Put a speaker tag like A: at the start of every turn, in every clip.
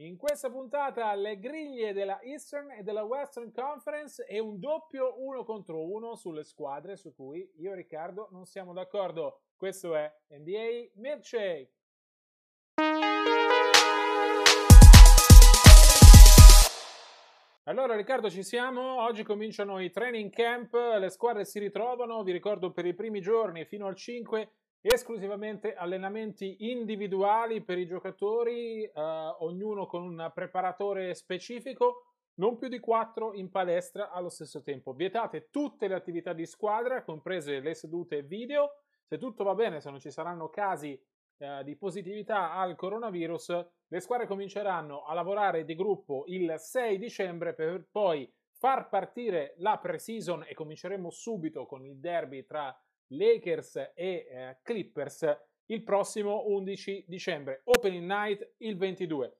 A: In questa puntata le griglie della Eastern e della Western Conference e un doppio uno contro uno sulle squadre su cui io e Riccardo non siamo d'accordo. Questo è NBA Milkshake. Allora Riccardo ci siamo, oggi cominciano i training camp, le squadre si ritrovano, vi ricordo per i primi giorni fino al 5 esclusivamente allenamenti individuali per i giocatori, eh, ognuno con un preparatore specifico, non più di quattro in palestra allo stesso tempo. Vietate tutte le attività di squadra, comprese le sedute video. Se tutto va bene, se non ci saranno casi eh, di positività al coronavirus, le squadre cominceranno a lavorare di gruppo il 6 dicembre per poi far partire la pre-season e cominceremo subito con il derby tra Lakers e eh, Clippers il prossimo 11 dicembre. Opening night il 22.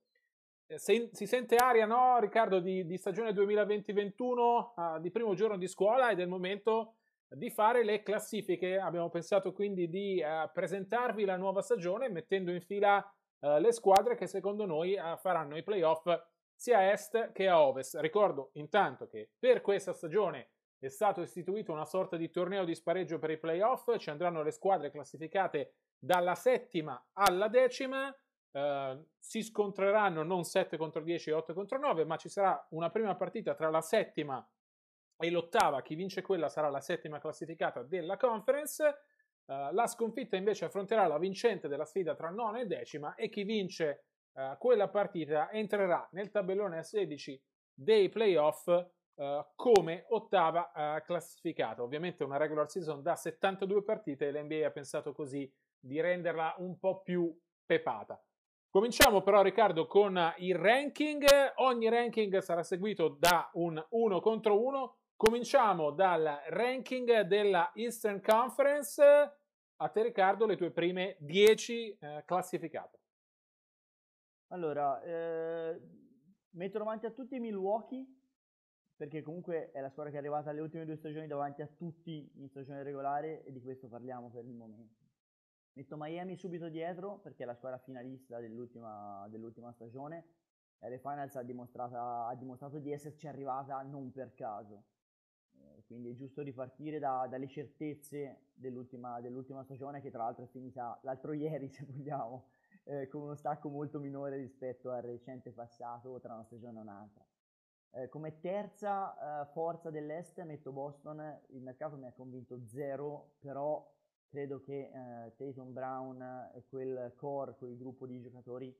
A: Eh, se, si sente aria, no, Riccardo, di, di stagione 2020-21, uh, di primo giorno di scuola ed è il momento di fare le classifiche. Abbiamo pensato quindi di uh, presentarvi la nuova stagione mettendo in fila uh, le squadre che secondo noi faranno i playoff sia a est che a ovest. Ricordo intanto che per questa stagione è stato istituito una sorta di torneo di spareggio per i playoff, ci andranno le squadre classificate dalla settima alla decima, eh, si scontreranno non 7 contro 10 e 8 contro 9, ma ci sarà una prima partita tra la settima e l'ottava, chi vince quella sarà la settima classificata della conference, eh, la sconfitta invece affronterà la vincente della sfida tra nona e decima e chi vince eh, quella partita entrerà nel tabellone a 16 dei playoff Uh, come ottava uh, classificata. Ovviamente una regular season da 72 partite e l'NBA ha pensato così di renderla un po' più pepata. Cominciamo però Riccardo con il ranking, ogni ranking sarà seguito da un 1 contro 1. Cominciamo dal ranking della Eastern Conference. A te Riccardo le tue prime 10 eh, classificate.
B: Allora, eh, metto davanti a tutti Milwaukee perché comunque è la squadra che è arrivata alle ultime due stagioni davanti a tutti in stagione regolare e di questo parliamo per il momento. Metto Miami subito dietro perché è la squadra finalista dell'ultima, dell'ultima stagione e alle finals ha, ha, dimostrato di esserci arrivata non per caso. Eh, quindi è giusto ripartire da, dalle certezze dell'ultima, dell'ultima, stagione che tra l'altro è finita l'altro ieri se vogliamo, eh, con uno stacco molto minore rispetto al recente passato tra una stagione e un'altra. Eh, come terza eh, forza dell'Est metto Boston, il mercato mi ha convinto zero, però credo che eh, Tatum Brown e quel core, quel gruppo di giocatori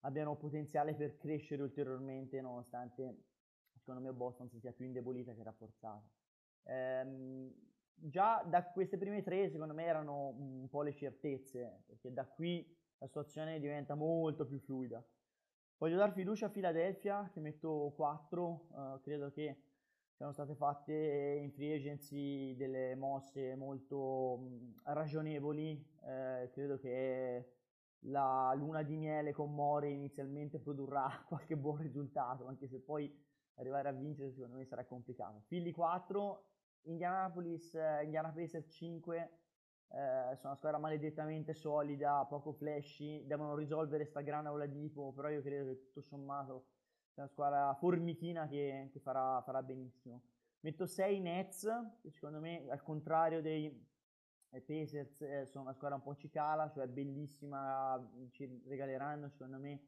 B: abbiano potenziale per crescere ulteriormente nonostante secondo me Boston si sia più indebolita che rafforzata. Ehm, già da queste prime tre secondo me erano un po' le certezze, perché da qui la situazione diventa molto più fluida. Voglio dar fiducia a Philadelphia che metto 4, uh, credo che siano state fatte in free agency delle mosse molto mh, ragionevoli, eh, credo che la luna di miele con Mori inizialmente produrrà qualche buon risultato, anche se poi arrivare a vincere secondo me sarà complicato. Philly 4, Indianapolis, eh, Indiana Pacers 5, eh, sono una squadra maledettamente solida, poco flashy, devono risolvere sta grana Oladipo, però io credo che tutto sommato sia una squadra formichina che, che farà, farà, benissimo. Metto 6 Nets, che secondo me al contrario dei Pacers eh, sono una squadra un po' cicala, cioè bellissima, ci regaleranno secondo me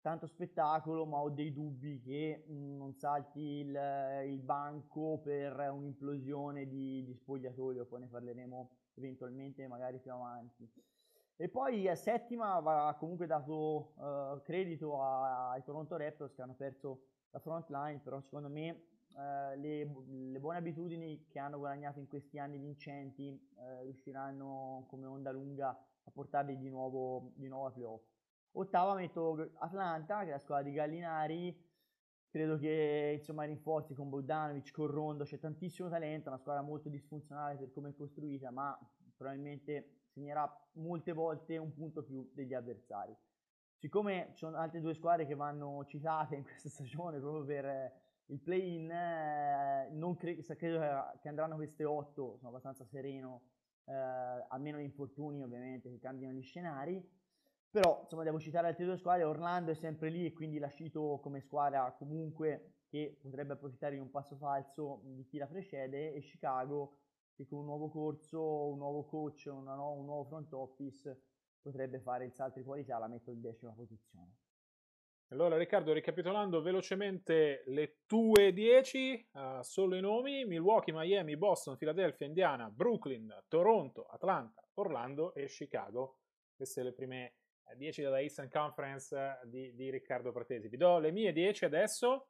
B: tanto spettacolo, ma ho dei dubbi che mh, mm, non salti il, il, banco per un'implosione di, di spogliatoio, poi ne parleremo eventualmente magari più avanti. E poi a settima va comunque dato uh, credito ai Toronto Raptors che hanno perso la front line, però secondo me uh, le, le, buone abitudini che hanno guadagnato in questi anni vincenti uh, riusciranno come onda lunga a portarli di nuovo, di nuovo a playoff. Ottava metto Atlanta, che è la squadra di Gallinari, credo che insomma i rinforzi con Bogdanovic, con Rondo, c'è tantissimo talento, una squadra molto disfunzionale per come è costruita, ma probabilmente segnerà molte volte un punto più degli avversari. Siccome ci sono altre due squadre che vanno citate in questa stagione proprio per il play-in, eh, cre- credo che andranno queste otto, sono abbastanza sereno, eh, a meno infortuni ovviamente che cambiano gli scenari, però insomma devo citare altre due squadre, Orlando è sempre lì e quindi la cito come squadra comunque che potrebbe approfittare di un passo falso di chi la precede e Chicago che con un nuovo corso, un nuovo coach, una un nuovo front office potrebbe fare il salto di qualità, la metto in decima posizione.
A: Allora Riccardo, ricapitolando velocemente le tue 10, uh, eh, solo i nomi, Milwaukee, Miami, Boston, Philadelphia, Indiana, Brooklyn, Toronto, Atlanta, Orlando e Chicago. Queste le prime 10 della Eastern Conference di, di Riccardo Pratesi. Vi do le mie 10 adesso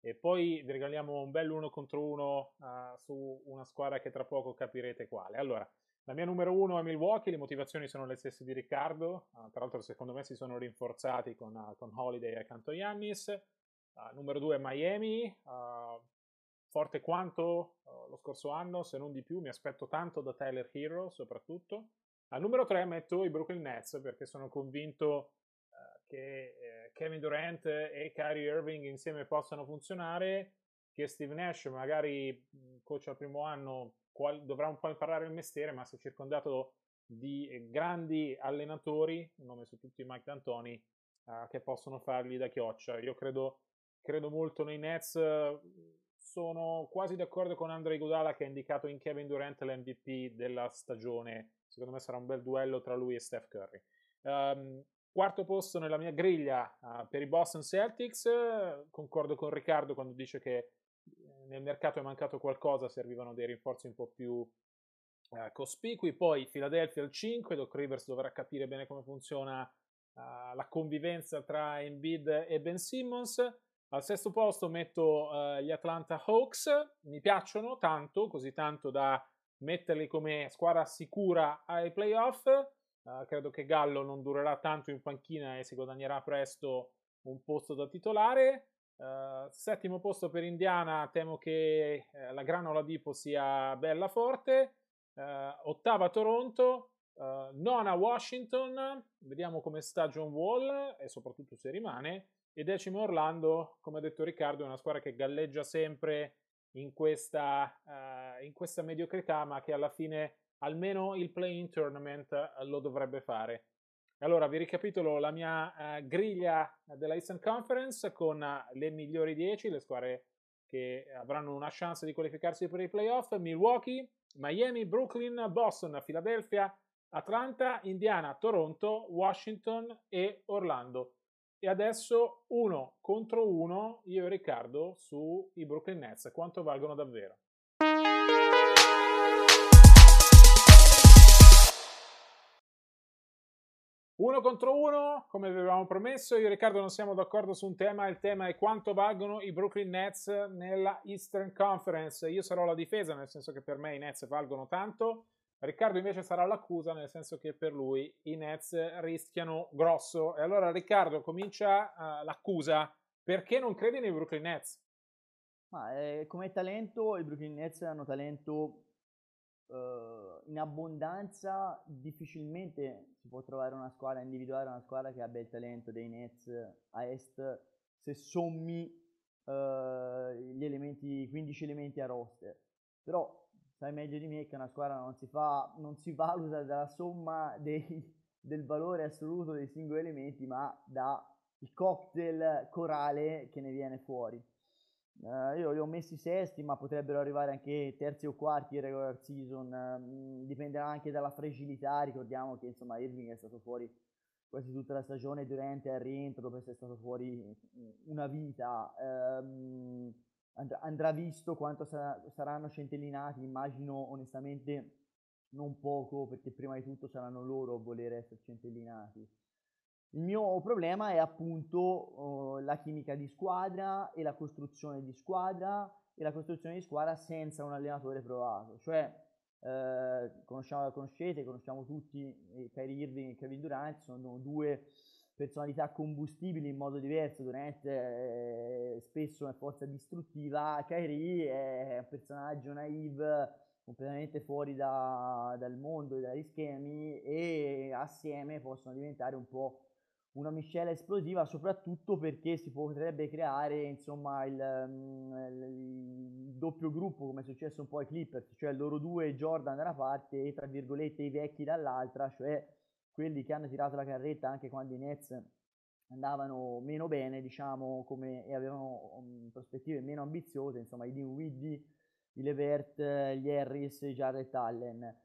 A: e poi vi regaliamo un bel uno contro uno uh, su una squadra che tra poco capirete quale. Allora, la mia numero uno è Milwaukee, le motivazioni sono le stesse di Riccardo, uh, tra l'altro secondo me si sono rinforzati con, uh, con Holiday accanto a Yannis. numero due è Miami, forte quanto lo scorso anno, se non di più, mi aspetto tanto da Tyler Hero soprattutto. Al numero tre metto i Brooklyn Nets perché sono convinto che eh, Kevin Durant e Kyrie Irving insieme possano funzionare, che Steve Nash magari coach al primo anno qual- dovrà un po' imparare il mestiere, ma se circondato di grandi allenatori, un nome su tutti Mike D'Antoni, eh, che possono fargli da chioccia. Io credo, credo molto nei Nets, sono quasi d'accordo con Andrei Godala che ha indicato in Kevin Durant l'MVP della stagione. Secondo me sarà un bel duello tra lui e Steph Curry. Um, Quarto posto nella mia griglia uh, per i Boston Celtics, uh, concordo con Riccardo quando dice che eh, nel mercato è mancato qualcosa, servivano dei rinforzi un po' più uh, cospicui. Poi Philadelphia al 5, Doc Rivers dovrà capire bene come funziona la convivenza tra Embiid e Ben Simmons. Al sesto posto metto gli Atlanta Hawks, mi piacciono tanto, così tanto da metterli come squadra sicura ai playoff. Uh, credo che Gallo non durerà tanto in panchina e si guadagnerà presto un posto da titolare. Uh, settimo posto per Indiana, temo che uh, la granola Dipo sia bella forte. ottava Toronto, nona Washington, vediamo come sta John Wall e soprattutto se rimane. E decimo Orlando, come ha detto Riccardo, è una squadra che galleggia sempre in questa, in questa mediocrità, ma che alla fine almeno il play-in tournament eh, lo dovrebbe fare. Allora, vi ricapitolo la mia uh, griglia della Eastern Conference con uh, le migliori 10, le squadre che avranno una chance di qualificarsi per i playoff, Milwaukee, Miami, Brooklyn, Boston, Philadelphia, Atlanta, Indiana, Toronto, Washington e Orlando. E adesso uno contro uno, io e Riccardo, sui Brooklyn Nets. Quanto valgono davvero? Uno contro uno, come avevamo promesso, io e Riccardo non siamo d'accordo su un tema, il tema è quanto valgono i Brooklyn Nets nella Eastern Conference. Io sarò la difesa, nel senso che per me i Nets valgono tanto, Riccardo invece sarà l'accusa, nel senso che per lui i Nets rischiano grosso. E allora Riccardo comincia uh, l'accusa, perché non credi nei Brooklyn Nets?
B: Ma, eh, come talento, i Brooklyn Nets hanno talento uh, in abbondanza difficilmente si può trovare una squadra, individuare una squadra che abbia il talento dei Nets a est se sommi uh, gli elementi, 15 elementi a roster. Però sai meglio di me che una squadra non si, fa, non si valuta dalla somma dei, del valore assoluto dei singoli elementi, ma dal cocktail corale che ne viene fuori. Uh, io li ho messi sesti, ma potrebbero arrivare anche terzi o quarti in regular season. Uh, dipenderà anche dalla fragilità. Ricordiamo che insomma Irving è stato fuori quasi tutta la stagione durante il rientro, dopo essere stato fuori una vita. Um, andrà, visto quanto sa- saranno centellinati. Immagino onestamente non poco, perché prima di tutto saranno loro a voler essere centellinati. Il mio problema è appunto uh, la chimica di squadra e la costruzione di squadra e la costruzione di squadra senza un allenatore provato. Cioè, eh, conosciamo, conoscete, conosciamo tutti eh, Kyrie Irving e Kevin Durant, sono due personalità combustibili in modo diverso. Durant eh, spesso è forza distruttiva, Kyrie è un personaggio naive completamente fuori da, dal mondo e dagli schemi e assieme possono diventare un po' una miscela esplosiva soprattutto perché si potrebbe creare insomma il, mm, il, il, doppio gruppo come è successo un po' ai Clippers cioè loro due Jordan da una parte e tra virgolette i vecchi dall'altra cioè quelli che hanno tirato la carretta anche quando i Nets andavano meno bene diciamo come e avevano um, prospettive meno ambiziose insomma i Dinwiddie i Levert, gli Harris, i Jared Allen.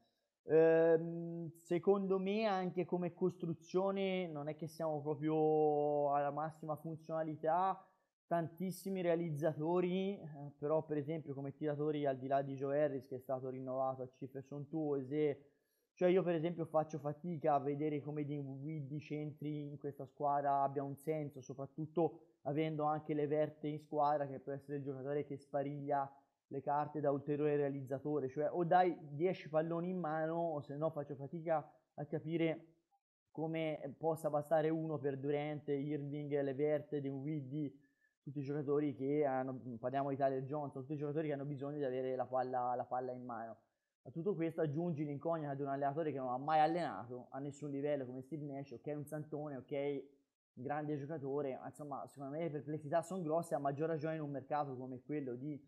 B: Ehm, secondo me anche come costruzione non è che siamo proprio alla massima funzionalità, tantissimi realizzatori, eh, però per esempio come tiratori al di là di Joe Harris che è stato rinnovato a cifre sontuose, cioè io per esempio faccio fatica a vedere come Dinwiddie centri in questa squadra abbia un senso, soprattutto avendo anche le verte in squadra che può essere il giocatore che spariglia le carte da ulteriore realizzatore, cioè o dai 10 palloni in mano o se no faccio fatica a capire come possa bastare uno per Durante, Irving, Levert, Dinwiddie, tutti i giocatori che hanno, parliamo di Tyler Johnson, tutti i giocatori che hanno bisogno di avere la palla, la palla in mano. A tutto questo aggiungi l'incognita di un allenatore che non ha mai allenato a nessun livello come Steve Nash, ok un santone, ok grande giocatore, ma insomma secondo me le perplessità sono grosse, a maggior ragione in un mercato come quello di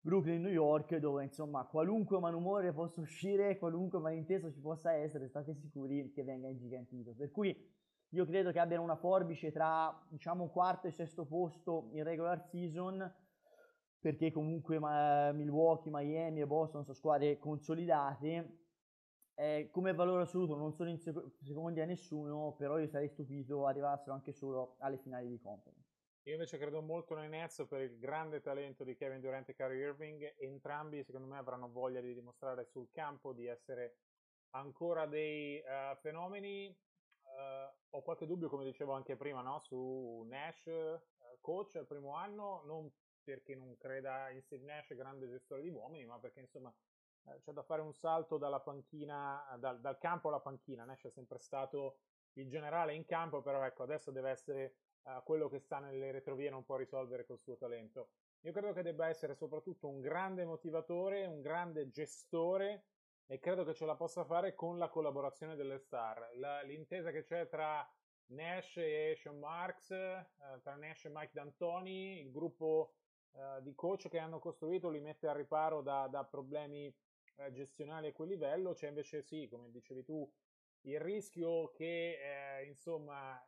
B: Brooklyn, New York, dove insomma qualunque malumore possa uscire, qualunque malinteso ci possa essere, state sicuri che venga ingigantito. Per cui io credo che abbiano una forbice tra diciamo quarto e sesto posto in regular season, perché comunque Milwaukee, Miami e Boston sono squadre consolidate. Eh, come valore assoluto non sono in sec- secondi a nessuno, però io sarei stupito arrivassero anche solo alle finali di conference.
A: Io invece credo molto nei Nets per il grande talento di Kevin Durant e Kyrie Irving. Entrambi, secondo me, avranno voglia di dimostrare sul campo di essere ancora dei uh, fenomeni. Uh, ho qualche dubbio, come dicevo anche prima, no? su Nash, uh, coach al primo anno, non perché non creda in Steve Nash, grande gestore di uomini, ma perché insomma c'è da fare un salto dalla panchina, dal, dal campo alla panchina. Nash è sempre stato il generale in campo, però ecco, adesso deve essere uh, quello che sta nelle retrovie non può risolvere col suo talento. Io credo che debba essere soprattutto un grande motivatore, un grande gestore e credo che ce la possa fare con la collaborazione delle star. La, l'intesa che c'è tra Nash e Sean Marks, eh, tra Nash e Mike D'Antoni, il gruppo eh, di coach che hanno costruito li mette al riparo da, da problemi eh, gestionali a quel livello. C'è invece, sì, come dicevi tu, il rischio che eh, insomma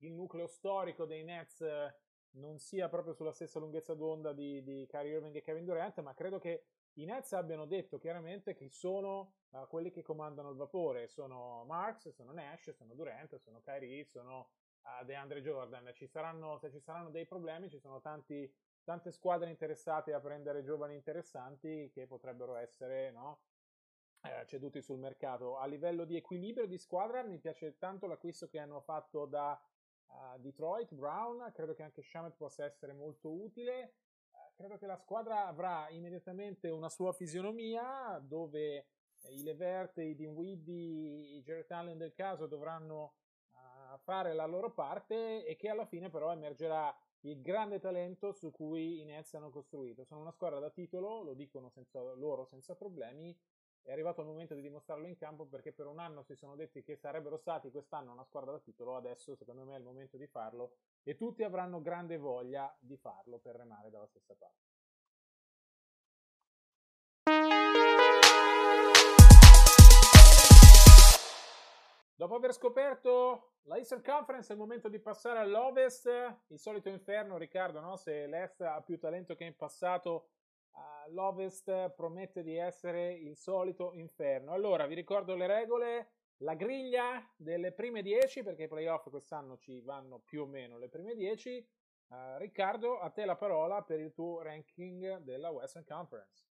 A: il nucleo storico dei Nets eh, non sia proprio sulla stessa lunghezza d'onda di, di Kyrie Irving e Kevin Durant, ma credo che i Nets abbiano detto chiaramente che sono uh, quelli che comandano il vapore, sono Marks, sono Nash, sono Durant, sono Kyrie, sono uh, DeAndre Jordan. Ci saranno, se ci saranno dei problemi, ci sono tanti, tante squadre interessate a prendere giovani interessanti che potrebbero essere no, eh, ceduti sul mercato. A livello di equilibrio di squadra mi piace tanto l'acquisto che hanno fatto da uh, Detroit, Brown, credo che anche Shamet possa essere molto utile. Uh, credo che la squadra avrà immediatamente una sua fisionomia dove i Levert, i Dinwiddie, i Jared Allen del caso dovranno uh, fare la loro parte e che alla fine però emergerà il grande talento su cui i Nets hanno costruito. Sono una squadra da titolo, lo dicono senza, loro senza problemi, è arrivato il momento di dimostrarlo in campo perché per un anno si sono detti che sarebbero stati quest'anno una squadra da titolo, adesso secondo me è il momento di farlo e tutti avranno grande voglia di farlo per remare dalla stessa parte. Dopo aver scoperto la Eastern Conference è il momento di passare all'Ovest, il solito inferno Riccardo, no? se l'Est ha più talento che in passato uh, l'Ovest promette di essere il solito inferno. Allora, vi ricordo le regole, la griglia delle prime 10, perché i playoff quest'anno ci vanno più o meno le prime 10. Uh, eh, Riccardo, a te la parola per il tuo ranking della Western Conference.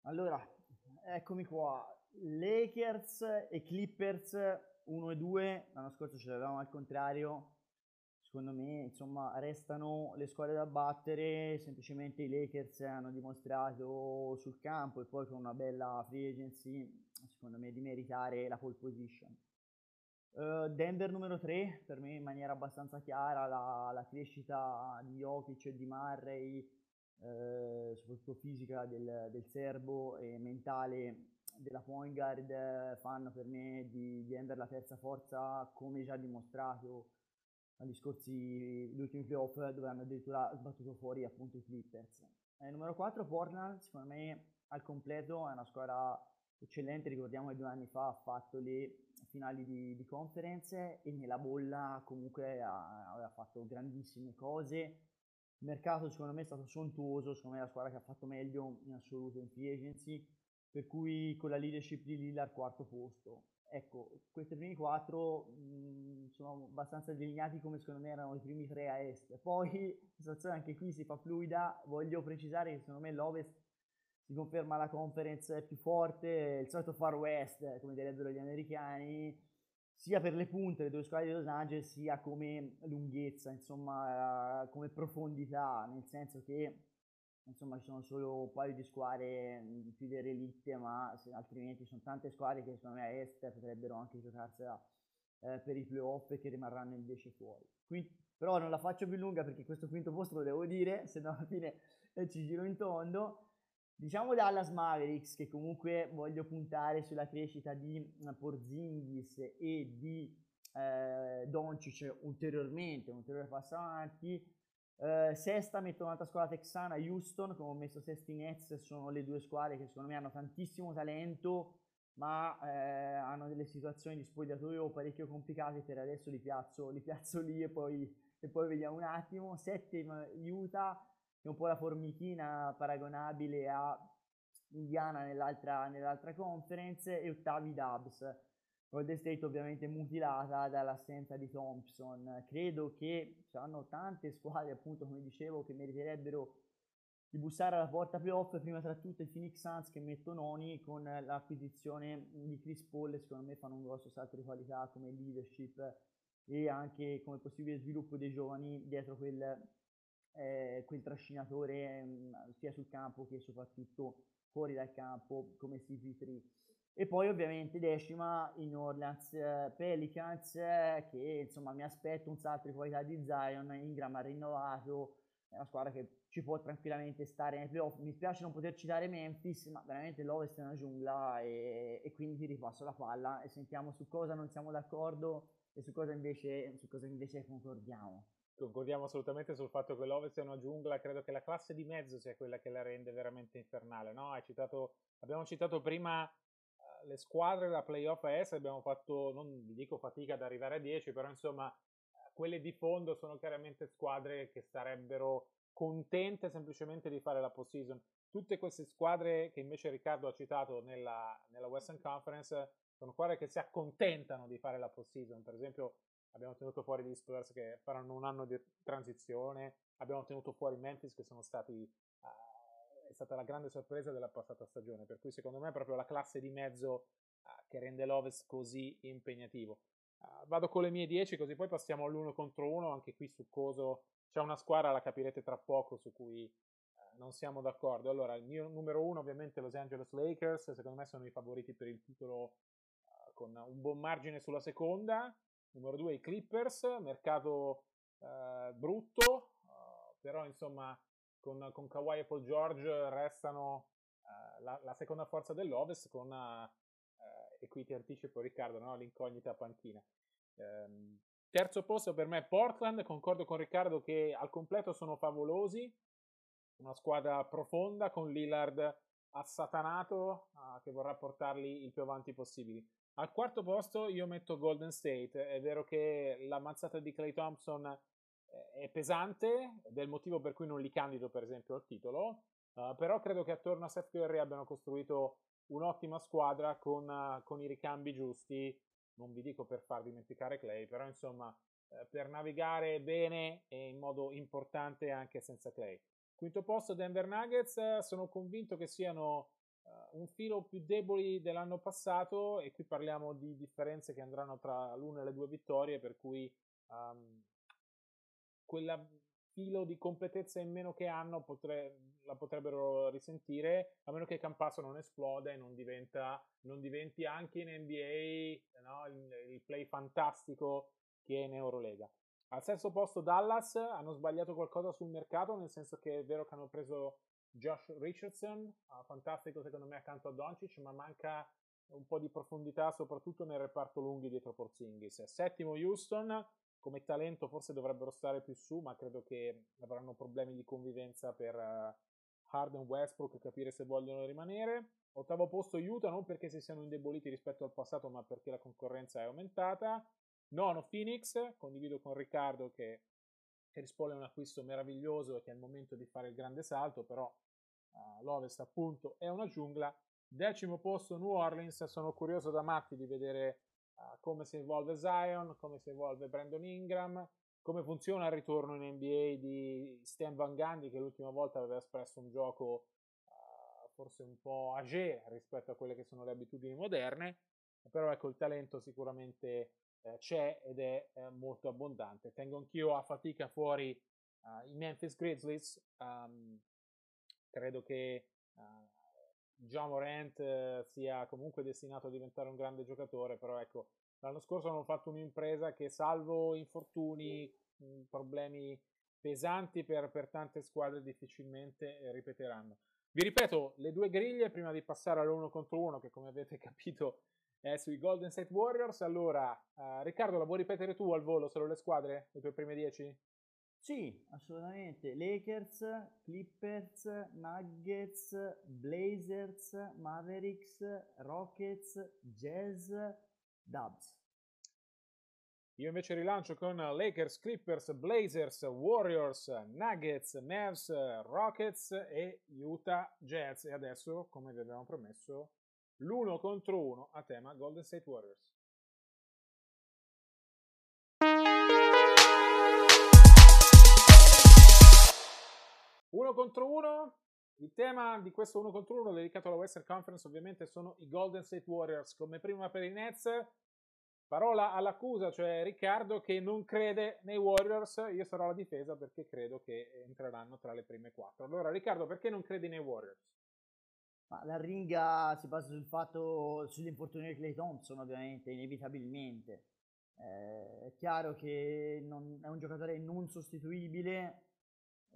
B: Allora, eccomi qua. Lakers e Clippers 1 e 2, l'anno scorso ce l'avevamo al contrario, secondo me insomma restano le squadre da battere, semplicemente i Lakers hanno dimostrato sul campo e poi con una bella free agency, secondo me di meritare la pole position. Uh, Denver numero 3, per me in maniera abbastanza chiara la, la crescita di Jokic e di Murray, eh, soprattutto fisica del, del, serbo e mentale della point guard fanno per me di Denver la terza forza come già dimostrato negli scorsi gli ultimi playoff dove hanno addirittura sbattuto fuori appunto i Clippers. Eh, numero 4 Portland, secondo me al completo è una squadra eccellente, ricordiamo che due anni fa ha fatto le finali di, di conference e nella bolla comunque ha, aveva fatto grandissime cose. Il mercato secondo me è stato sontuoso, secondo me è la squadra che ha fatto meglio in assoluto in free agency, per cui con la leadership di Lilla al quarto posto. Ecco, questi primi quattro mh, sono abbastanza delineati come secondo me erano i primi tre a est. Poi la situazione anche qui si fa fluida, voglio precisare che secondo me l'Ovest si conferma la conference più forte, il solito Far West, come direbbero gli americani, sia per le punte, le due squadre di Los Angeles, sia come lunghezza, insomma, come profondità, nel senso che insomma ci sono solo un paio di squadre più di relitte, ma se, altrimenti sono tante squadre che secondo me a est potrebbero anche giocarsela eh, per i playoff e che rimarranno invece fuori. Quindi, però non la faccio più lunga perché questo quinto posto lo devo dire, se no alla fine eh, ci giro in tondo. Diciamo Dallas Mavericks che comunque voglio puntare sulla crescita di Porzingis e di eh, Doncic ulteriormente, un ulteriore passo avanti Uh, sesta metto un'altra squadra texana, Houston, come ho messo sesti Nets, sono le due squadre che secondo me hanno tantissimo talento, ma eh, hanno delle situazioni di spogliatoio parecchio complicate, per adesso li piazzo, li piazzo lì e poi, e poi vediamo un attimo. Settima Utah, che è un po' la formichina paragonabile a Indiana nell'altra, nell'altra conference, e ottavi Dubs Golden State ovviamente mutilata dall'assenza di Thompson. Credo che ci saranno tante squadre, appunto, come dicevo, che meriterebbero di bussare alla porta playoff, prima tra tutte i Phoenix Suns che metto noni con l'acquisizione di Chris Paul, secondo me fanno un grosso salto di qualità come leadership e anche come possibile sviluppo dei giovani dietro quel, eh, quel trascinatore mh, sia sul campo che soprattutto fuori dal campo come CP3. E poi ovviamente decima i New Orleans eh, Pelicans eh, che insomma mi aspetto un salto di qualità di Zion, Ingram ha rinnovato, è una squadra che ci può tranquillamente stare nei playoff. Mi spiace non poter citare Memphis, ma veramente l'Ovest è una giungla e, e quindi ti ripasso la palla e sentiamo su cosa non siamo d'accordo e su cosa invece, su cosa invece concordiamo.
A: Concordiamo assolutamente sul fatto che l'Ovest è una giungla, credo che la classe di mezzo sia quella che la rende veramente infernale. No? Citato, abbiamo citato prima le squadre da playoff est abbiamo fatto, non vi dico fatica ad arrivare a 10, però insomma quelle di fondo sono chiaramente squadre che sarebbero contente semplicemente di fare la postseason. Tutte queste squadre che invece Riccardo ha citato nella, nella Western Conference sono squadre che si accontentano di fare la postseason. Per esempio abbiamo tenuto fuori gli Spurs che faranno un anno di transizione, abbiamo tenuto fuori Memphis che sono stati stata la grande sorpresa della passata stagione, per cui secondo me è proprio la classe di mezzo uh, che rende l'Ovest così impegnativo. Uh, vado con le mie 10, così poi passiamo all'uno contro uno, anche qui su Coso c'è una squadra, la capirete tra poco, su cui uh, non siamo d'accordo. Allora, il mio numero uno ovviamente Los Angeles Lakers, secondo me sono i favoriti per il titolo con un buon margine sulla seconda. Numero due i Clippers, mercato brutto, però insomma con, con Kawhi e Paul George restano uh, la, la, seconda forza dell'Ovest con, uh, e qui ti anticipo Riccardo, no? l'incognita panchina. Um, terzo posto per me Portland, concordo con Riccardo che al completo sono favolosi, una squadra profonda con Lillard assatanato uh, che vorrà portarli il più avanti possibile. Al quarto posto io metto Golden State, è vero che la mazzata di Clay Thompson è pesante ed è il motivo per cui non li candido per esempio al titolo, uh, però credo che attorno a Seth Curry abbiano costruito un'ottima squadra con, uh, con, i ricambi giusti, non vi dico per far dimenticare Clay, però insomma uh, per navigare bene e in modo importante anche senza Clay. Quinto posto Denver Nuggets, sono convinto che siano un filo più deboli dell'anno passato e qui parliamo di differenze che andranno tra l'una e le due vittorie, per cui um, quella filo di completezza in meno che hanno potre, la potrebbero risentire, a meno che Campasso non esploda e non, diventa, non diventi anche in NBA no, il, il, play fantastico che è in Eurolega. Al sesto posto Dallas hanno sbagliato qualcosa sul mercato, nel senso che è vero che hanno preso Josh Richardson, uh, fantastico secondo me accanto a Doncic, ma manca un po' di profondità soprattutto nel reparto lunghi dietro Porzingis. Settimo Houston, come talento forse dovrebbero stare più su, ma credo che avranno problemi di convivenza per uh, Harden Westbrook capire se vogliono rimanere. Ottavo posto Utah, non perché si siano indeboliti rispetto al passato, ma perché la concorrenza è aumentata. Nono Phoenix, condivido con Riccardo che Harris Paul è un acquisto meraviglioso e che è il momento di fare il grande salto, però uh, l'Ovest appunto è una giungla. Decimo posto New Orleans, sono curioso da matti di vedere uh, come si evolve Zion, come si evolve Brandon Ingram, come funziona il ritorno in NBA di Stan Van Gundy che l'ultima volta aveva espresso un gioco uh, forse un po' age rispetto a quelle che sono le abitudini moderne, però ecco il talento sicuramente eh, c'è ed è eh, molto abbondante. Tengo anch'io a fatica fuori uh, i Memphis Grizzlies, um, credo che uh, John Morant uh, sia comunque destinato a diventare un grande giocatore, però ecco, l'anno scorso hanno fatto un'impresa che salvo infortuni, problemi pesanti per, per, tante squadre difficilmente eh, ripeteranno. Vi ripeto, le due griglie prima di passare all'uno contro uno, che come avete capito è sui Golden State Warriors. Allora, uh, Riccardo, la vuoi ripetere tu al volo solo le squadre, le tue prime dieci?
B: Sì, assolutamente. Lakers, Clippers, Nuggets, Blazers, Mavericks, Rockets, Jazz, Dubs.
A: Io invece rilancio con Lakers, Clippers, Blazers, Warriors, Nuggets, Mavs, Rockets e Utah Jazz. E adesso, come vi abbiamo promesso, l'uno contro uno a tema Golden State Warriors. Uno contro uno, il tema di questo uno contro uno dedicato alla Western Conference ovviamente sono i Golden State Warriors, come prima per i Nets. Parola all'accusa, cioè Riccardo che non crede nei Warriors, io sarò alla difesa perché credo che entreranno tra le prime quattro. Allora Riccardo, perché non credi nei Warriors?
B: Ma la ringa si basa sul fatto, sull'infortunio di Clay Thompson ovviamente, inevitabilmente. Eh, è chiaro che non, è un giocatore non sostituibile,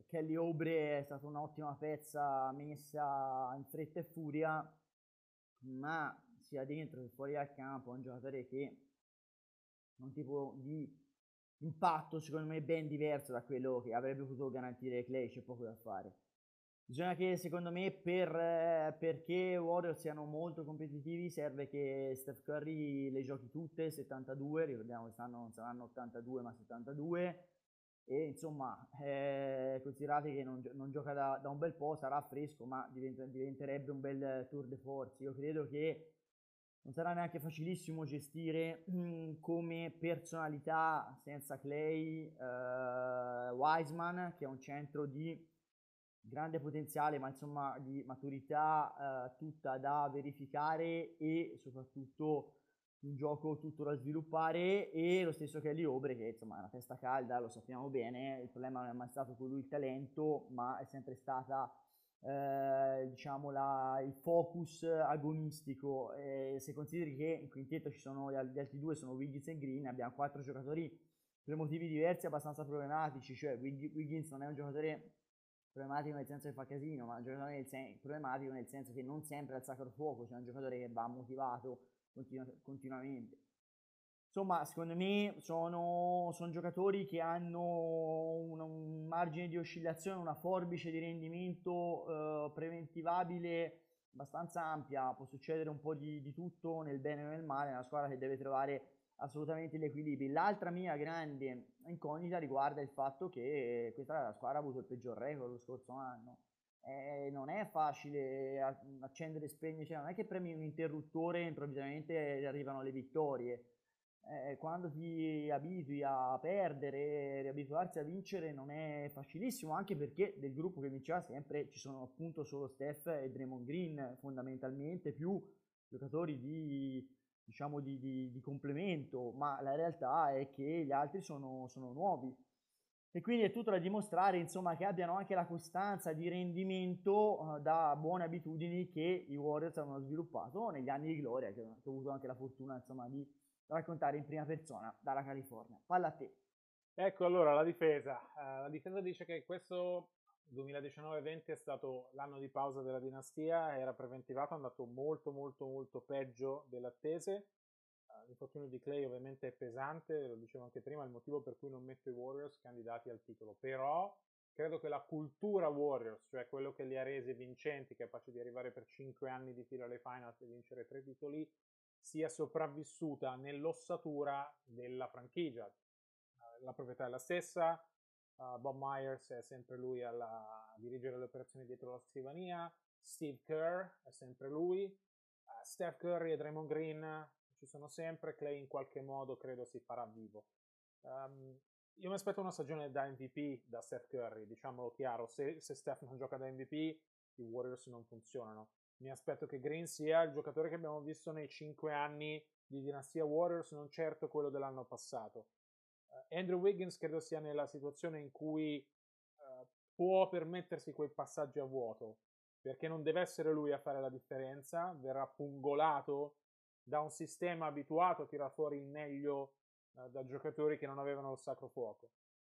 B: Kelly Obre è stata un'ottima pezza messa in fretta e furia, ma sia dentro che fuori dal campo è un giocatore che ha un tipo di impatto secondo me ben diverso da quello che avrebbe potuto garantire Clay, c'è poco da fare. Bisogna che secondo me per, perché Warriors siano molto competitivi serve che Steph Curry le giochi tutte, 72, ricordiamo che quest'anno non saranno 82 ma 72 e insomma eh, considerate che non, non gioca da, da, un bel po', sarà fresco ma diventa, diventerebbe un bel tour de force. Io credo che non sarà neanche facilissimo gestire mm, come personalità senza Clay eh, Wiseman che è un centro di grande potenziale, ma insomma di maturità eh, tutta da verificare e soprattutto un gioco tutto da sviluppare e lo stesso Kelly Obre che insomma è una testa calda, lo sappiamo bene, il problema non è mai stato con lui il talento, ma è sempre stata eh, diciamo la, il focus agonistico. E se consideri che in quintetto ci sono gli, altri due, sono Wiggins e Green, abbiamo quattro giocatori per motivi diversi abbastanza problematici, cioè Wiggins non è un giocatore problematico nel senso che fa casino, ma giocatore nel sen- problematico nel senso che non sempre al sacro fuoco, cioè un giocatore che va motivato continu- continuamente. Insomma, secondo me sono, sono giocatori che hanno un, un, margine di oscillazione, una forbice di rendimento eh, preventivabile abbastanza ampia, può succedere un po' di, di tutto nel bene e nel male, è una squadra che deve trovare assolutamente gli equilibri. L'altra mia grande incognita riguarda il fatto che questa squadra ha avuto il peggior record lo scorso anno. Eh, non è facile accendere e spegnere, cioè non è che premi un interruttore e improvvisamente arrivano le vittorie. eh, quando ti abitui a perdere, riabituarsi a vincere non è facilissimo, anche perché del gruppo che vinceva sempre ci sono appunto solo Steph e Draymond Green fondamentalmente, più giocatori di, diciamo, di, di, di complemento, ma la realtà è che gli altri sono, sono nuovi. E quindi è tutto da dimostrare, insomma, che abbiano anche la costanza di rendimento uh, da buone abitudini che i Warriors hanno sviluppato negli anni di gloria, che, che ho avuto anche la fortuna, insomma, di raccontare in prima persona dalla California. Palla a te.
A: Ecco allora la difesa. Uh, la difesa dice che questo 2019-20 è stato l'anno di pausa della dinastia, era preventivato, è andato molto molto molto peggio delle attese. Uh, l'infortunio di Clay ovviamente è pesante, lo dicevo anche prima, il motivo per cui non metto i Warriors candidati al titolo. Però credo che la cultura Warriors, cioè quello che li ha resi vincenti, capaci di arrivare per 5 anni di fila alle finals e vincere tre titoli, sia sopravvissuta nell'ossatura della franchigia. Uh, la proprietà è la stessa, uh, Bob Myers è sempre lui alla, a dirigere le operazioni dietro la scrivania, Steve Kerr è sempre lui, uh, Steph Curry e Draymond Green ci sono sempre, Clay in qualche modo credo si farà vivo. Um, io mi aspetto una stagione da MVP da Steph Curry, diciamolo chiaro, se, se Steph non gioca da MVP i Warriors non funzionano mi aspetto che Green sia il giocatore che abbiamo visto nei cinque anni di dinastia Warriors, non certo quello dell'anno passato. Uh, Andrew Wiggins credo sia nella situazione in cui uh, può permettersi quei passaggi a vuoto, perché non deve essere lui a fare la differenza, verrà pungolato da un sistema abituato a tirare fuori il meglio uh, da giocatori che non avevano il sacro fuoco.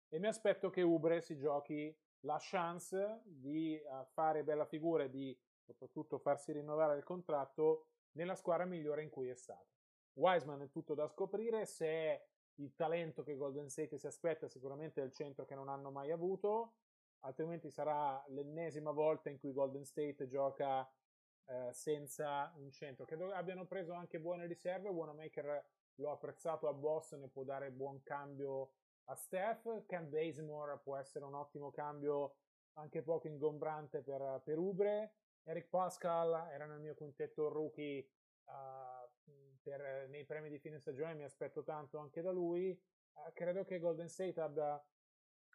A: E mi aspetto che Ubre si giochi la chance di fare bella figura e di soprattutto farsi rinnovare il contratto nella squadra migliore in cui è stato. Wiseman è tutto da scoprire, se è il talento che Golden State si aspetta, sicuramente è il centro che non hanno mai avuto, altrimenti sarà l'ennesima volta in cui Golden State gioca eh, senza un centro. Credo abbiano preso anche buone riserve, Wanamaker l'ho apprezzato a Boston e può dare buon cambio a Steph, Ken Bazemore può essere un ottimo cambio anche poco ingombrante per, per Ubre, Eric Pascal era nel mio quintetto rookie uh, per, nei premi di fine stagione, mi aspetto tanto anche da lui. Uh, credo che Golden State abbia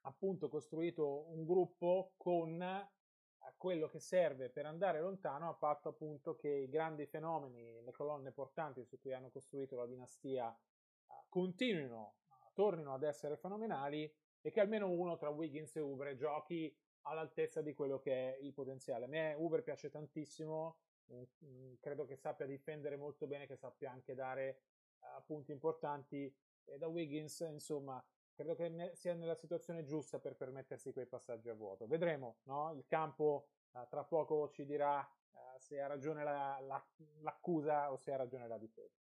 A: appunto costruito un gruppo con uh, quello che serve per andare lontano, a patto appunto che i grandi fenomeni, le colonne portanti su cui hanno costruito la dinastia continuino, tornino ad essere fenomenali e che almeno uno tra Wiggins e Ubre giochi all'altezza di quello che è il potenziale. A me Uber piace tantissimo, credo che sappia difendere molto bene, che sappia anche dare uh, punti importanti e da Wiggins, insomma, credo che ne- sia nella situazione giusta per permettersi quei passaggi a vuoto. Vedremo, no? Il campo uh, tra poco ci dirà uh, se ha ragione la, la, l'accusa o se ha ragione la difesa.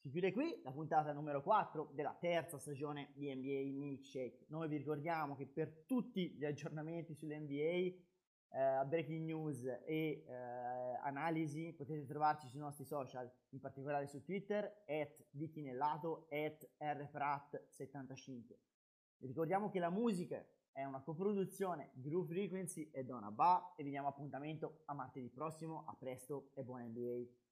B: Si chiude qui la puntata numero 4 della terza stagione di NBA Milkshake. Noi vi ricordiamo che per tutti gli aggiornamenti sull'NBA, eh, breaking news e eh, analisi potete trovarci sui nostri social, in particolare su Twitter, at Dichinellato, at rprat75. Vi ricordiamo che la musica è una coproduzione di Groove Frequency e Donna Ba e vi diamo appuntamento a martedì prossimo. A presto e buona NBA!